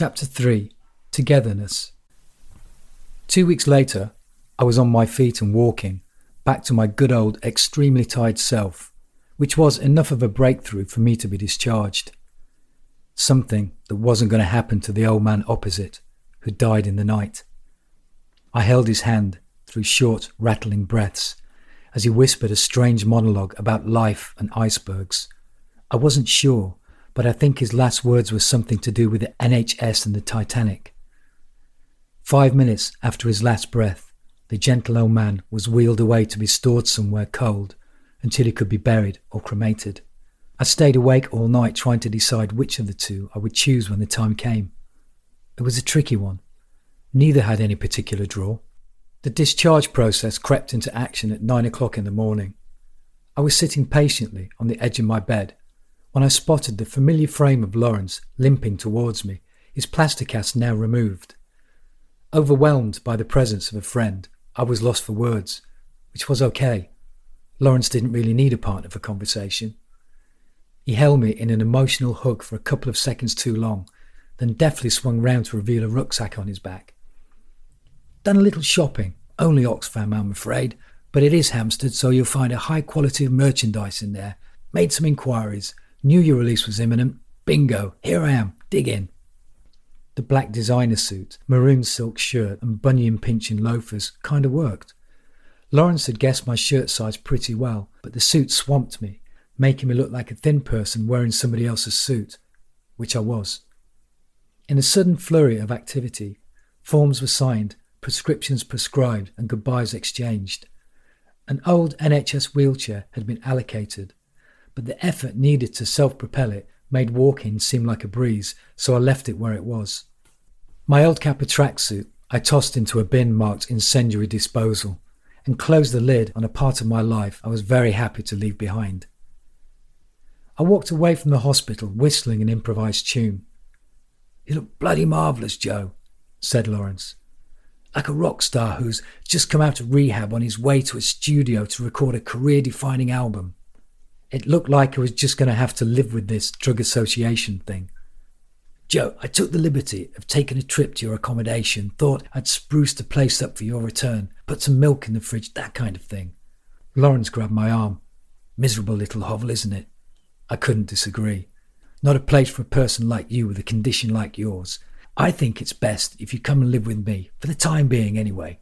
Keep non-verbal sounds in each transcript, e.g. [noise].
Chapter 3 Togetherness. Two weeks later, I was on my feet and walking, back to my good old extremely tired self, which was enough of a breakthrough for me to be discharged. Something that wasn't going to happen to the old man opposite, who died in the night. I held his hand through short, rattling breaths as he whispered a strange monologue about life and icebergs. I wasn't sure but I think his last words were something to do with the NHS and the Titanic. Five minutes after his last breath, the gentle old man was wheeled away to be stored somewhere cold until he could be buried or cremated. I stayed awake all night trying to decide which of the two I would choose when the time came. It was a tricky one. Neither had any particular draw. The discharge process crept into action at nine o'clock in the morning. I was sitting patiently on the edge of my bed when I spotted the familiar frame of Lawrence limping towards me, his plaster cast now removed. Overwhelmed by the presence of a friend, I was lost for words, which was okay. Lawrence didn't really need a partner for conversation. He held me in an emotional hug for a couple of seconds too long, then deftly swung round to reveal a rucksack on his back. Done a little shopping, only Oxfam, I'm afraid, but it is Hampstead, so you'll find a high quality of merchandise in there. Made some inquiries, Knew your release was imminent. Bingo, here I am, dig in. The black designer suit, maroon silk shirt, and bunion pinching loafers kind of worked. Lawrence had guessed my shirt size pretty well, but the suit swamped me, making me look like a thin person wearing somebody else's suit, which I was. In a sudden flurry of activity, forms were signed, prescriptions prescribed, and goodbyes exchanged. An old NHS wheelchair had been allocated, but the effort needed to self propel it made walking seem like a breeze, so I left it where it was. My old Kappa tracksuit I tossed into a bin marked incendiary disposal and closed the lid on a part of my life I was very happy to leave behind. I walked away from the hospital whistling an improvised tune. You look bloody marvellous, Joe, said Lawrence. Like a rock star who's just come out of rehab on his way to a studio to record a career defining album. It looked like I was just going to have to live with this drug association thing. Joe, I took the liberty of taking a trip to your accommodation, thought I'd spruce the place up for your return, put some milk in the fridge, that kind of thing. Lawrence grabbed my arm. Miserable little hovel, isn't it? I couldn't disagree. Not a place for a person like you with a condition like yours. I think it's best if you come and live with me, for the time being anyway.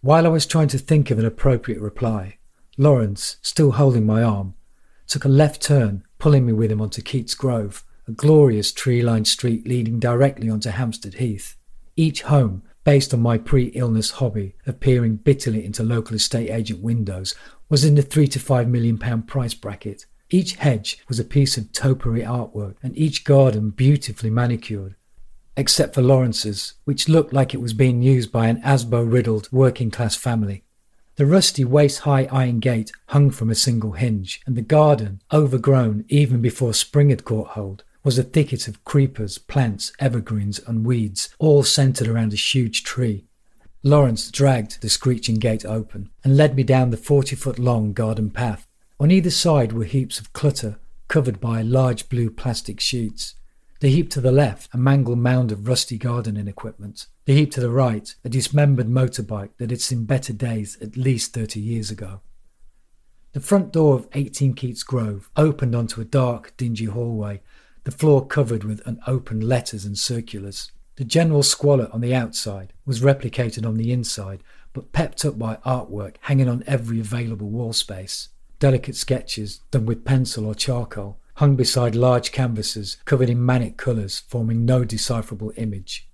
While I was trying to think of an appropriate reply, Lawrence, still holding my arm, took a left turn, pulling me with him onto Keats Grove, a glorious tree lined street leading directly onto Hampstead Heath. Each home, based on my pre illness hobby of peering bitterly into local estate agent windows, was in the three to five million pound price bracket. Each hedge was a piece of topiary artwork, and each garden beautifully manicured, except for Lawrence's, which looked like it was being used by an Asbo riddled working class family. The rusty waist high iron gate hung from a single hinge, and the garden, overgrown even before spring had caught hold, was a thicket of creepers, plants, evergreens, and weeds, all centered around a huge tree. Lawrence dragged the screeching gate open and led me down the forty foot long garden path. On either side were heaps of clutter covered by large blue plastic sheets. The heap to the left, a mangled mound of rusty gardening equipment. The heap to the right, a dismembered motorbike that had seen better days at least 30 years ago. The front door of 18 Keats Grove opened onto a dark, dingy hallway, the floor covered with unopened letters and circulars. The general squalor on the outside was replicated on the inside, but pepped up by artwork hanging on every available wall space. Delicate sketches done with pencil or charcoal hung beside large canvases covered in manic colours, forming no decipherable image.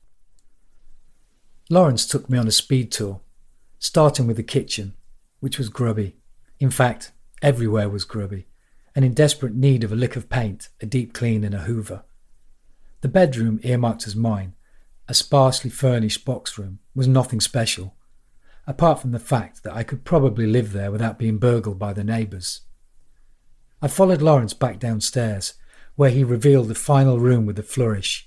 Lawrence took me on a speed tour, starting with the kitchen, which was grubby. In fact, everywhere was grubby, and in desperate need of a lick of paint, a deep clean, and a hoover. The bedroom earmarked as mine, a sparsely furnished box room, was nothing special, apart from the fact that I could probably live there without being burgled by the neighbours. I followed Lawrence back downstairs, where he revealed the final room with a flourish.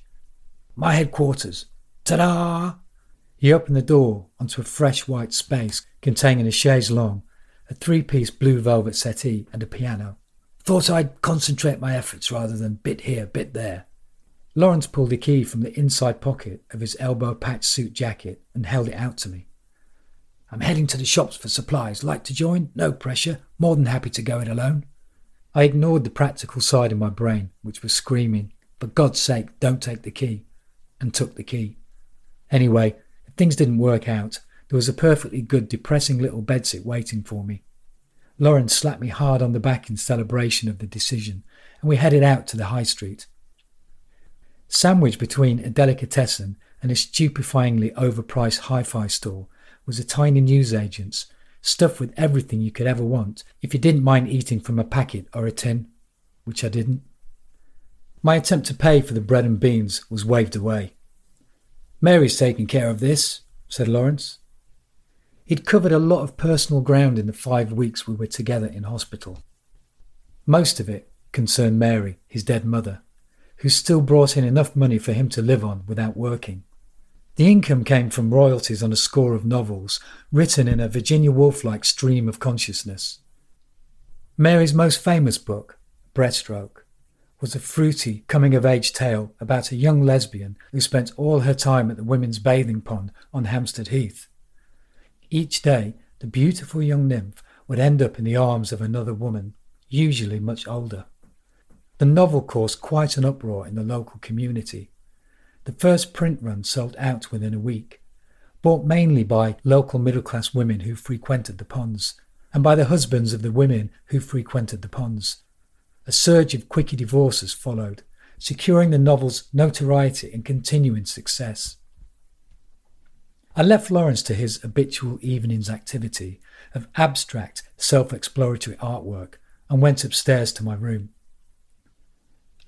My headquarters. Ta da! He opened the door onto a fresh white space containing a chaise longue, a three piece blue velvet settee, and a piano. Thought I'd concentrate my efforts rather than bit here, bit there. Lawrence pulled a key from the inside pocket of his elbow patch suit jacket and held it out to me. I'm heading to the shops for supplies. Like to join? No pressure. More than happy to go it alone. I ignored the practical side of my brain, which was screaming, For God's sake, don't take the key, and took the key. Anyway, if things didn't work out, there was a perfectly good, depressing little bedsit waiting for me. Lawrence slapped me hard on the back in celebration of the decision, and we headed out to the high street. Sandwiched between a delicatessen and a stupefyingly overpriced hi fi store was a tiny newsagent's, stuffed with everything you could ever want if you didn't mind eating from a packet or a tin, which I didn't. My attempt to pay for the bread and beans was waved away. Mary's taking care of this, said Lawrence. He'd covered a lot of personal ground in the five weeks we were together in hospital. Most of it concerned Mary, his dead mother, who still brought in enough money for him to live on without working. The income came from royalties on a score of novels written in a Virginia Woolf like stream of consciousness. Mary's most famous book, Breaststroke, was a fruity coming of age tale about a young lesbian who spent all her time at the women's bathing pond on Hampstead Heath. Each day, the beautiful young nymph would end up in the arms of another woman, usually much older. The novel caused quite an uproar in the local community the first print run sold out within a week, bought mainly by local middle class women who frequented the ponds, and by the husbands of the women who frequented the ponds. A surge of quickie divorces followed, securing the novel's notoriety and continuing success. I left Lawrence to his habitual evening's activity of abstract, self exploratory artwork and went upstairs to my room.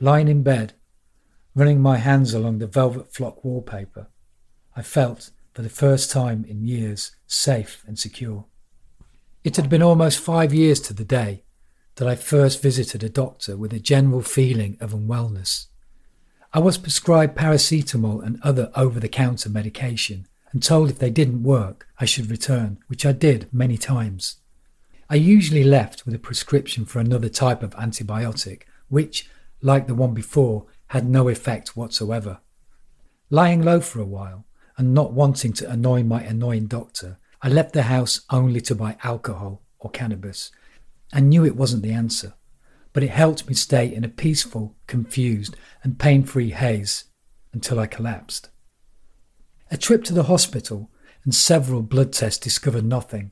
Lying in bed, Running my hands along the velvet flock wallpaper, I felt, for the first time in years, safe and secure. It had been almost five years to the day that I first visited a doctor with a general feeling of unwellness. I was prescribed paracetamol and other over the counter medication and told if they didn't work, I should return, which I did many times. I usually left with a prescription for another type of antibiotic, which, like the one before, had no effect whatsoever. Lying low for a while and not wanting to annoy my annoying doctor, I left the house only to buy alcohol or cannabis and knew it wasn't the answer, but it helped me stay in a peaceful, confused, and pain free haze until I collapsed. A trip to the hospital and several blood tests discovered nothing.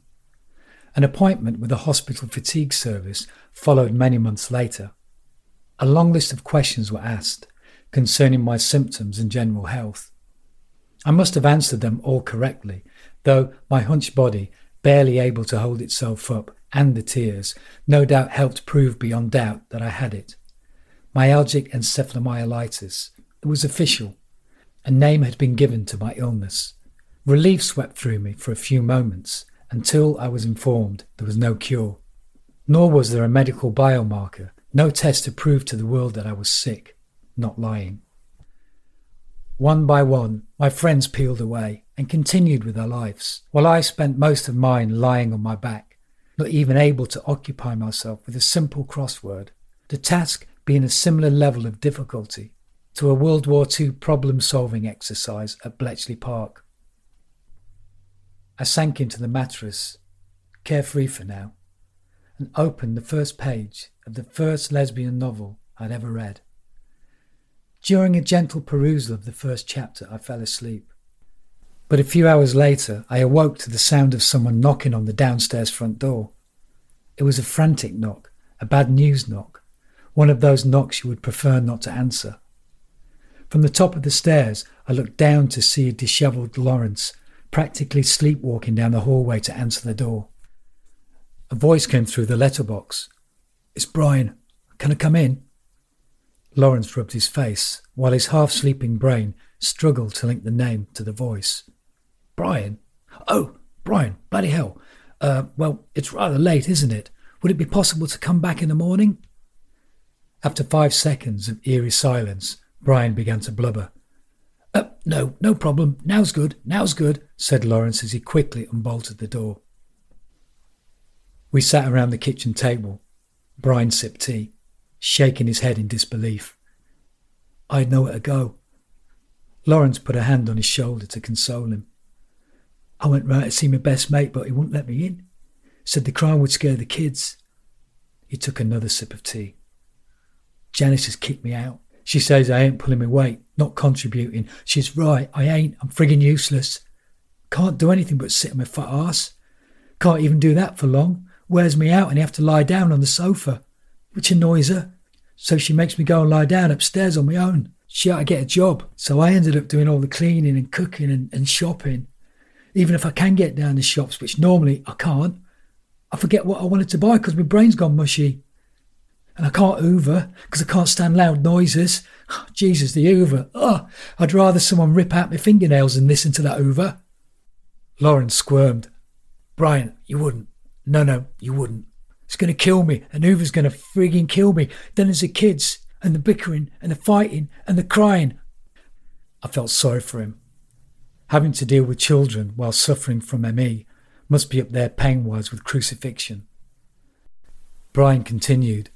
An appointment with the hospital fatigue service followed many months later. A long list of questions were asked concerning my symptoms and general health. I must have answered them all correctly, though my hunched body, barely able to hold itself up, and the tears, no doubt helped prove beyond doubt that I had it. Myalgic encephalomyelitis. It was official. A name had been given to my illness. Relief swept through me for a few moments until I was informed there was no cure. Nor was there a medical biomarker no test to prove to the world that I was sick, not lying. One by one, my friends peeled away and continued with their lives, while I spent most of mine lying on my back, not even able to occupy myself with a simple crossword, the task being a similar level of difficulty to a World War II problem solving exercise at Bletchley Park. I sank into the mattress, carefree for now, and opened the first page of the first lesbian novel I'd ever read. During a gentle perusal of the first chapter, I fell asleep. But a few hours later, I awoke to the sound of someone knocking on the downstairs front door. It was a frantic knock, a bad news knock, one of those knocks you would prefer not to answer. From the top of the stairs, I looked down to see a dishevelled Lawrence practically sleepwalking down the hallway to answer the door. A voice came through the letterbox. It's Brian. Can I come in? Lawrence rubbed his face, while his half sleeping brain struggled to link the name to the voice. Brian? Oh, Brian, bloody hell. Uh, well, it's rather late, isn't it? Would it be possible to come back in the morning? After five seconds of eerie silence, Brian began to blubber. Uh, no, no problem. Now's good. Now's good, said Lawrence as he quickly unbolted the door. We sat around the kitchen table. Brian sipped tea, shaking his head in disbelief. I had nowhere to go. Lawrence put a hand on his shoulder to console him. I went round to see my best mate, but he wouldn't let me in. Said the crime would scare the kids. He took another sip of tea. Janice has kicked me out. She says I ain't pulling my weight, not contributing. She's right, I ain't. I'm friggin' useless. Can't do anything but sit on my fat ass. Can't even do that for long. Wears me out and I have to lie down on the sofa, which annoys her. So she makes me go and lie down upstairs on my own. She ought to get a job. So I ended up doing all the cleaning and cooking and, and shopping. Even if I can get down the shops, which normally I can't, I forget what I wanted to buy because my brain's gone mushy and I can't hoover because I can't stand loud noises. [sighs] Jesus, the hoover. Oh, I'd rather someone rip out my fingernails than listen to that hoover. Lawrence squirmed. Brian, you wouldn't. No, no, you wouldn't. It's going to kill me. And Hoover's going to frigging kill me. Then there's the kids and the bickering and the fighting and the crying. I felt sorry for him. Having to deal with children while suffering from ME must be up there pain wise with crucifixion. Brian continued.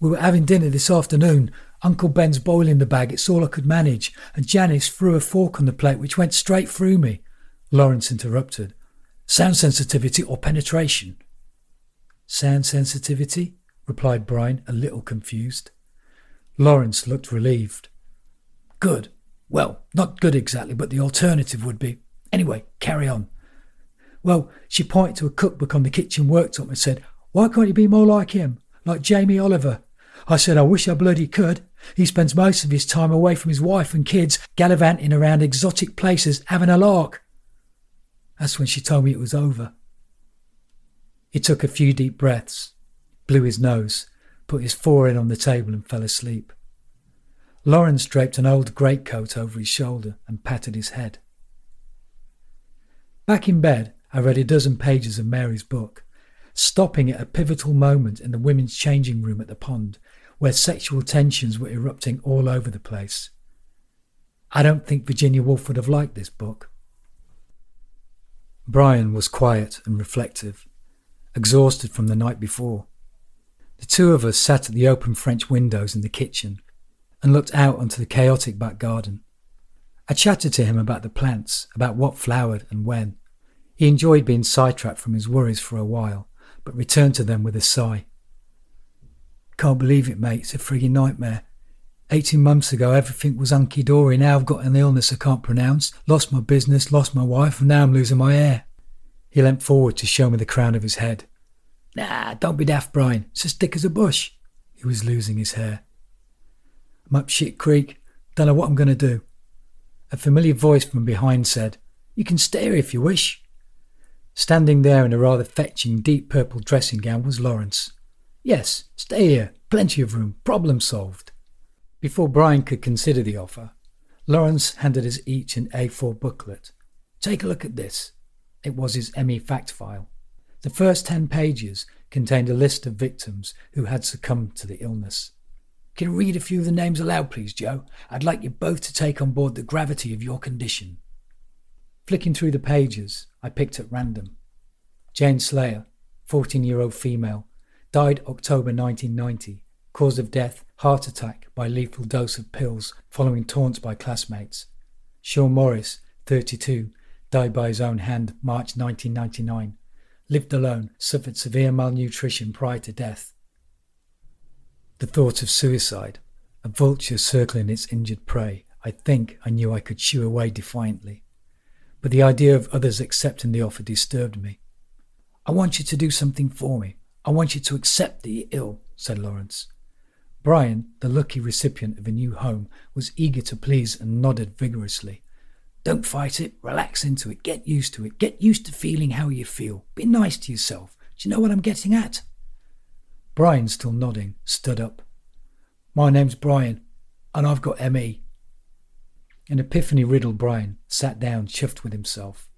We were having dinner this afternoon. Uncle Ben's boiling the bag. It's all I could manage. And Janice threw a fork on the plate, which went straight through me. Lawrence interrupted. Sound sensitivity or penetration? Sound sensitivity, replied Brian, a little confused. Lawrence looked relieved. Good. Well, not good exactly, but the alternative would be. Anyway, carry on. Well, she pointed to a cookbook on the kitchen worktop and said, Why can't you be more like him? Like Jamie Oliver? I said, I wish I bloody could. He spends most of his time away from his wife and kids, gallivanting around exotic places, having a lark. That's when she told me it was over. He took a few deep breaths, blew his nose, put his forehead on the table, and fell asleep. Lawrence draped an old greatcoat over his shoulder and patted his head. Back in bed, I read a dozen pages of Mary's book, stopping at a pivotal moment in the women's changing room at the pond where sexual tensions were erupting all over the place. I don't think Virginia Woolf would have liked this book. Brian was quiet and reflective, exhausted from the night before. The two of us sat at the open French windows in the kitchen and looked out onto the chaotic back garden. I chatted to him about the plants, about what flowered and when. He enjoyed being sidetracked from his worries for a while, but returned to them with a sigh. Can't believe it, mate. It's a frigging nightmare. 18 months ago, everything was hunky dory. Now I've got an illness I can't pronounce, lost my business, lost my wife, and now I'm losing my hair. He leant forward to show me the crown of his head. Nah, don't be daft, Brian. It's as thick as a bush. He was losing his hair. I'm up shit creek. Don't know what I'm going to do. A familiar voice from behind said, You can stay here if you wish. Standing there in a rather fetching deep purple dressing gown was Lawrence. Yes, stay here. Plenty of room. Problem solved. Before Brian could consider the offer, Lawrence handed us each an A4 booklet. Take a look at this. It was his ME fact file. The first 10 pages contained a list of victims who had succumbed to the illness. Can you read a few of the names aloud, please, Joe? I'd like you both to take on board the gravity of your condition. Flicking through the pages, I picked at random. Jane Slayer, 14 year old female, died October 1990. Cause of death, heart attack by lethal dose of pills following taunts by classmates. Sean Morris, 32, died by his own hand March 1999. Lived alone, suffered severe malnutrition prior to death. The thought of suicide, a vulture circling its injured prey, I think I knew I could shoo away defiantly. But the idea of others accepting the offer disturbed me. I want you to do something for me, I want you to accept the ill, said Lawrence. Brian, the lucky recipient of a new home, was eager to please and nodded vigorously. Don't fight it, relax into it, get used to it, get used to feeling how you feel. Be nice to yourself. Do you know what I'm getting at? Brian, still nodding, stood up. My name's Brian, and I've got ME. An epiphany riddled Brian sat down, chuffed with himself.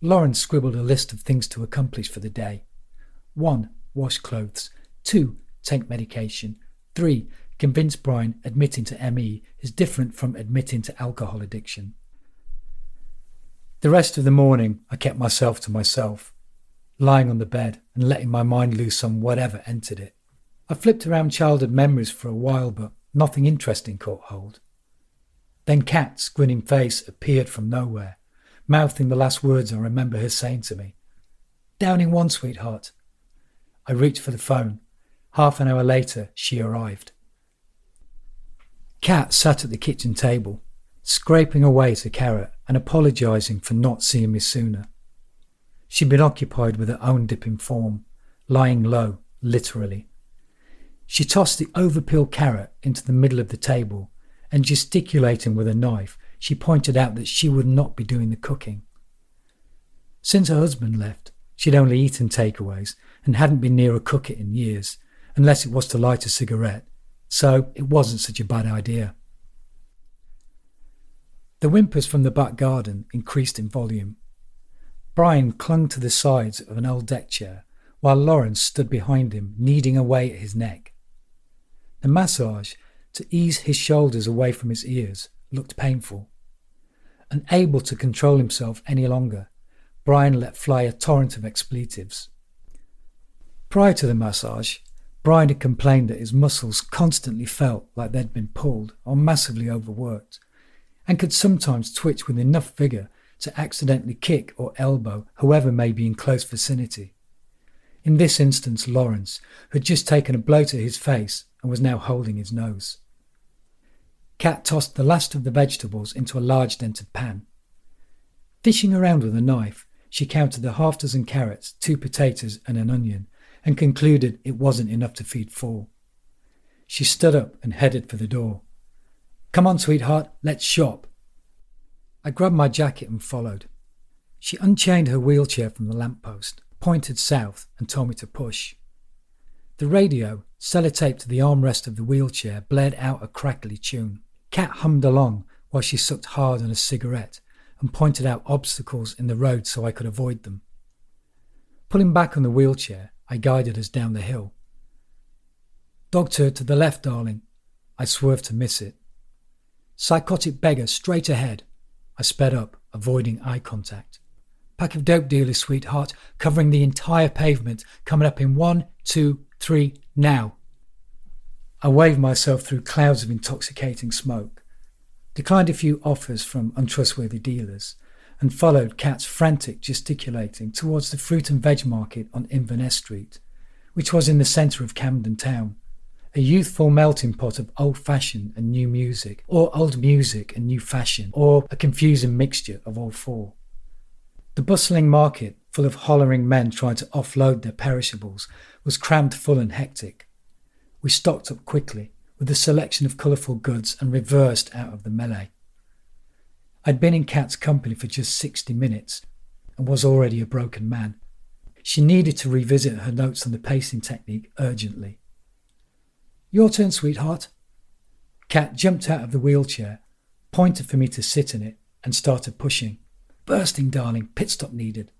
Lawrence scribbled a list of things to accomplish for the day. One, wash clothes. Two, take medication. Three, convince Brian admitting to ME is different from admitting to alcohol addiction. The rest of the morning, I kept myself to myself, lying on the bed and letting my mind loose on whatever entered it. I flipped around childhood memories for a while, but nothing interesting caught hold. Then Kat's grinning face appeared from nowhere, mouthing the last words I remember her saying to me. Down in one, sweetheart. I reached for the phone. Half an hour later, she arrived. Kat sat at the kitchen table, scraping away at a carrot and apologising for not seeing me sooner. She'd been occupied with her own dipping form, lying low, literally. She tossed the overpeeled carrot into the middle of the table and gesticulating with a knife, she pointed out that she would not be doing the cooking. Since her husband left, she'd only eaten takeaways and hadn't been near a cooker in years, unless it was to light a cigarette, so it wasn't such a bad idea. The whimpers from the back garden increased in volume. Brian clung to the sides of an old deck chair, while Lawrence stood behind him, kneading away at his neck. The massage to ease his shoulders away from his ears looked painful. Unable to control himself any longer, Brian let fly a torrent of expletives. Prior to the massage, Brian had complained that his muscles constantly felt like they'd been pulled or massively overworked, and could sometimes twitch with enough vigour to accidentally kick or elbow whoever may be in close vicinity. In this instance, Lawrence, who had just taken a blow to his face and was now holding his nose. Kat tossed the last of the vegetables into a large dented pan. Fishing around with a knife, she counted the half dozen carrots, two potatoes, and an onion, and concluded it wasn't enough to feed four. She stood up and headed for the door. Come on, sweetheart, let's shop. I grabbed my jacket and followed. She unchained her wheelchair from the lamp post, pointed south, and told me to push. The radio, sellotaped to the armrest of the wheelchair, blared out a crackly tune. Kat hummed along while she sucked hard on a cigarette and pointed out obstacles in the road so I could avoid them. Pulling back on the wheelchair, I guided us down the hill. Dog turd to the left, darling. I swerved to miss it. Psychotic beggar straight ahead. I sped up, avoiding eye contact. Pack of dope dealers, sweetheart, covering the entire pavement, coming up in one, two, three, now. I waved myself through clouds of intoxicating smoke, declined a few offers from untrustworthy dealers, and followed Kat's frantic gesticulating towards the fruit and veg market on Inverness Street, which was in the centre of Camden Town, a youthful melting pot of old fashion and new music, or old music and new fashion, or a confusing mixture of all four. The bustling market, full of hollering men trying to offload their perishables, was crammed full and hectic we stocked up quickly with a selection of colourful goods and reversed out of the melee. I'd been in Kat's company for just 60 minutes and was already a broken man. She needed to revisit her notes on the pacing technique urgently. Your turn, sweetheart. Kat jumped out of the wheelchair, pointed for me to sit in it, and started pushing. Bursting, darling, pit stop needed.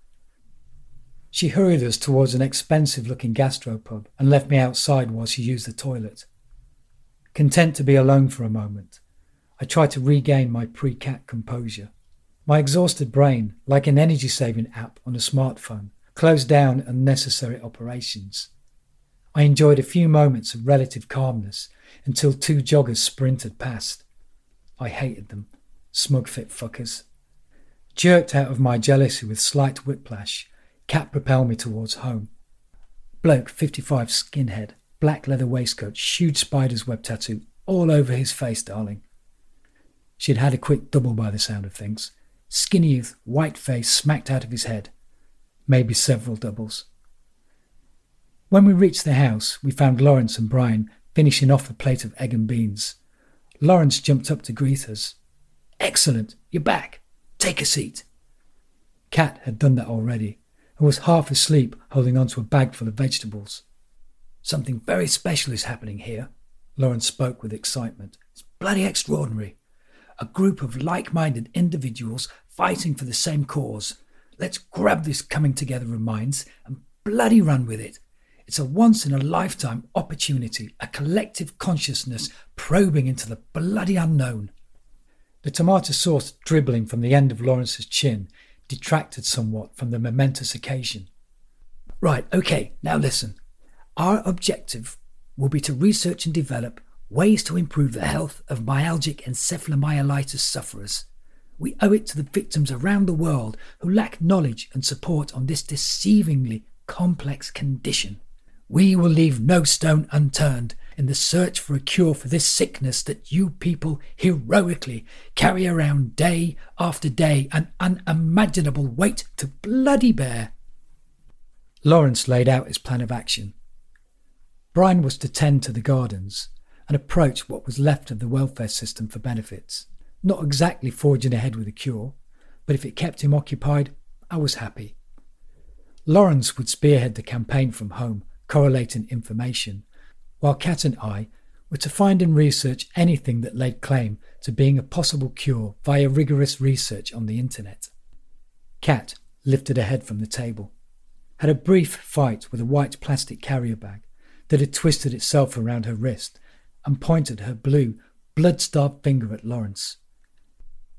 She hurried us towards an expensive looking gastropub and left me outside while she used the toilet. Content to be alone for a moment, I tried to regain my pre Kat composure. My exhausted brain, like an energy saving app on a smartphone, closed down unnecessary operations. I enjoyed a few moments of relative calmness until two joggers sprinted past. I hated them, smug fit fuckers. Jerked out of my jealousy with slight whiplash, Kat propelled me towards home. Bloke, 55, skinhead, black leather waistcoat, huge spider's web tattoo all over his face, darling. She'd had a quick double by the sound of things. Skinny youth, white face smacked out of his head. Maybe several doubles. When we reached the house, we found Lawrence and Brian finishing off a plate of egg and beans. Lawrence jumped up to greet us. Excellent, you're back. Take a seat. Kat had done that already and was half asleep holding onto a bag full of vegetables. Something very special is happening here, Lawrence spoke with excitement. It's bloody extraordinary. A group of like minded individuals fighting for the same cause. Let's grab this coming together of minds and bloody run with it. It's a once in a lifetime opportunity, a collective consciousness probing into the bloody unknown. The tomato sauce dribbling from the end of Lawrence's chin detracted somewhat from the momentous occasion. Right, okay, now listen. Our objective will be to research and develop ways to improve the health of myalgic encephalomyelitis sufferers. We owe it to the victims around the world who lack knowledge and support on this deceivingly complex condition. We will leave no stone unturned in the search for a cure for this sickness that you people heroically carry around day after day an unimaginable weight to bloody bear. Lawrence laid out his plan of action. Brian was to tend to the gardens and approach what was left of the welfare system for benefits. Not exactly forging ahead with a cure, but if it kept him occupied, I was happy. Lawrence would spearhead the campaign from home, correlating information, while Kat and I were to find and research anything that laid claim to being a possible cure via rigorous research on the internet. Kat lifted her head from the table, had a brief fight with a white plastic carrier bag that had twisted itself around her wrist, and pointed her blue, blood starved finger at Lawrence.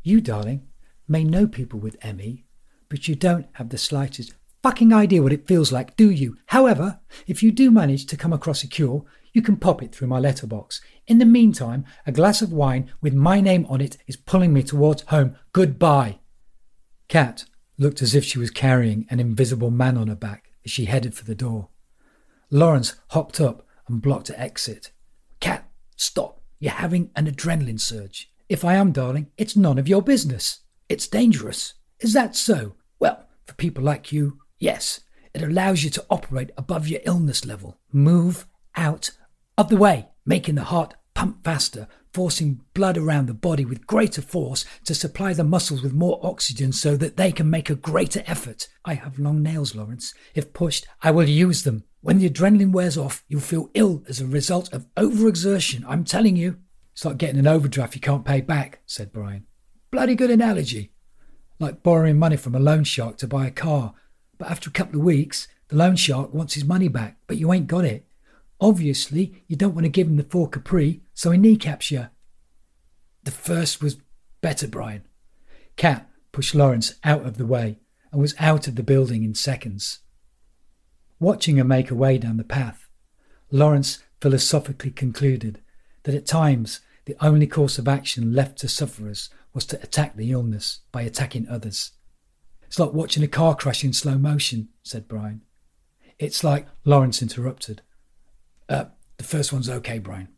You, darling, may know people with ME, but you don't have the slightest fucking idea what it feels like, do you? However, if you do manage to come across a cure, you can pop it through my letterbox. In the meantime, a glass of wine with my name on it is pulling me towards home. Goodbye. Kat looked as if she was carrying an invisible man on her back as she headed for the door. Lawrence hopped up and blocked her exit. Kat, stop. You're having an adrenaline surge. If I am, darling, it's none of your business. It's dangerous. Is that so? Well, for people like you, yes. It allows you to operate above your illness level. Move out of the way, making the heart pump faster, forcing blood around the body with greater force to supply the muscles with more oxygen so that they can make a greater effort. I have long nails, Lawrence. If pushed, I will use them. When the adrenaline wears off, you'll feel ill as a result of overexertion. I'm telling you. It's like getting an overdraft you can't pay back, said Brian. Bloody good analogy. Like borrowing money from a loan shark to buy a car. But after a couple of weeks, the loan shark wants his money back, but you ain't got it. Obviously, you don't want to give him the Ford Capri, so he kneecaps you. The first was better, Brian. Kat pushed Lawrence out of the way and was out of the building in seconds. Watching her make her way down the path, Lawrence philosophically concluded that at times the only course of action left to sufferers was to attack the illness by attacking others. It's like watching a car crash in slow motion, said Brian. It's like, Lawrence interrupted. Uh, the first one's okay, Brian.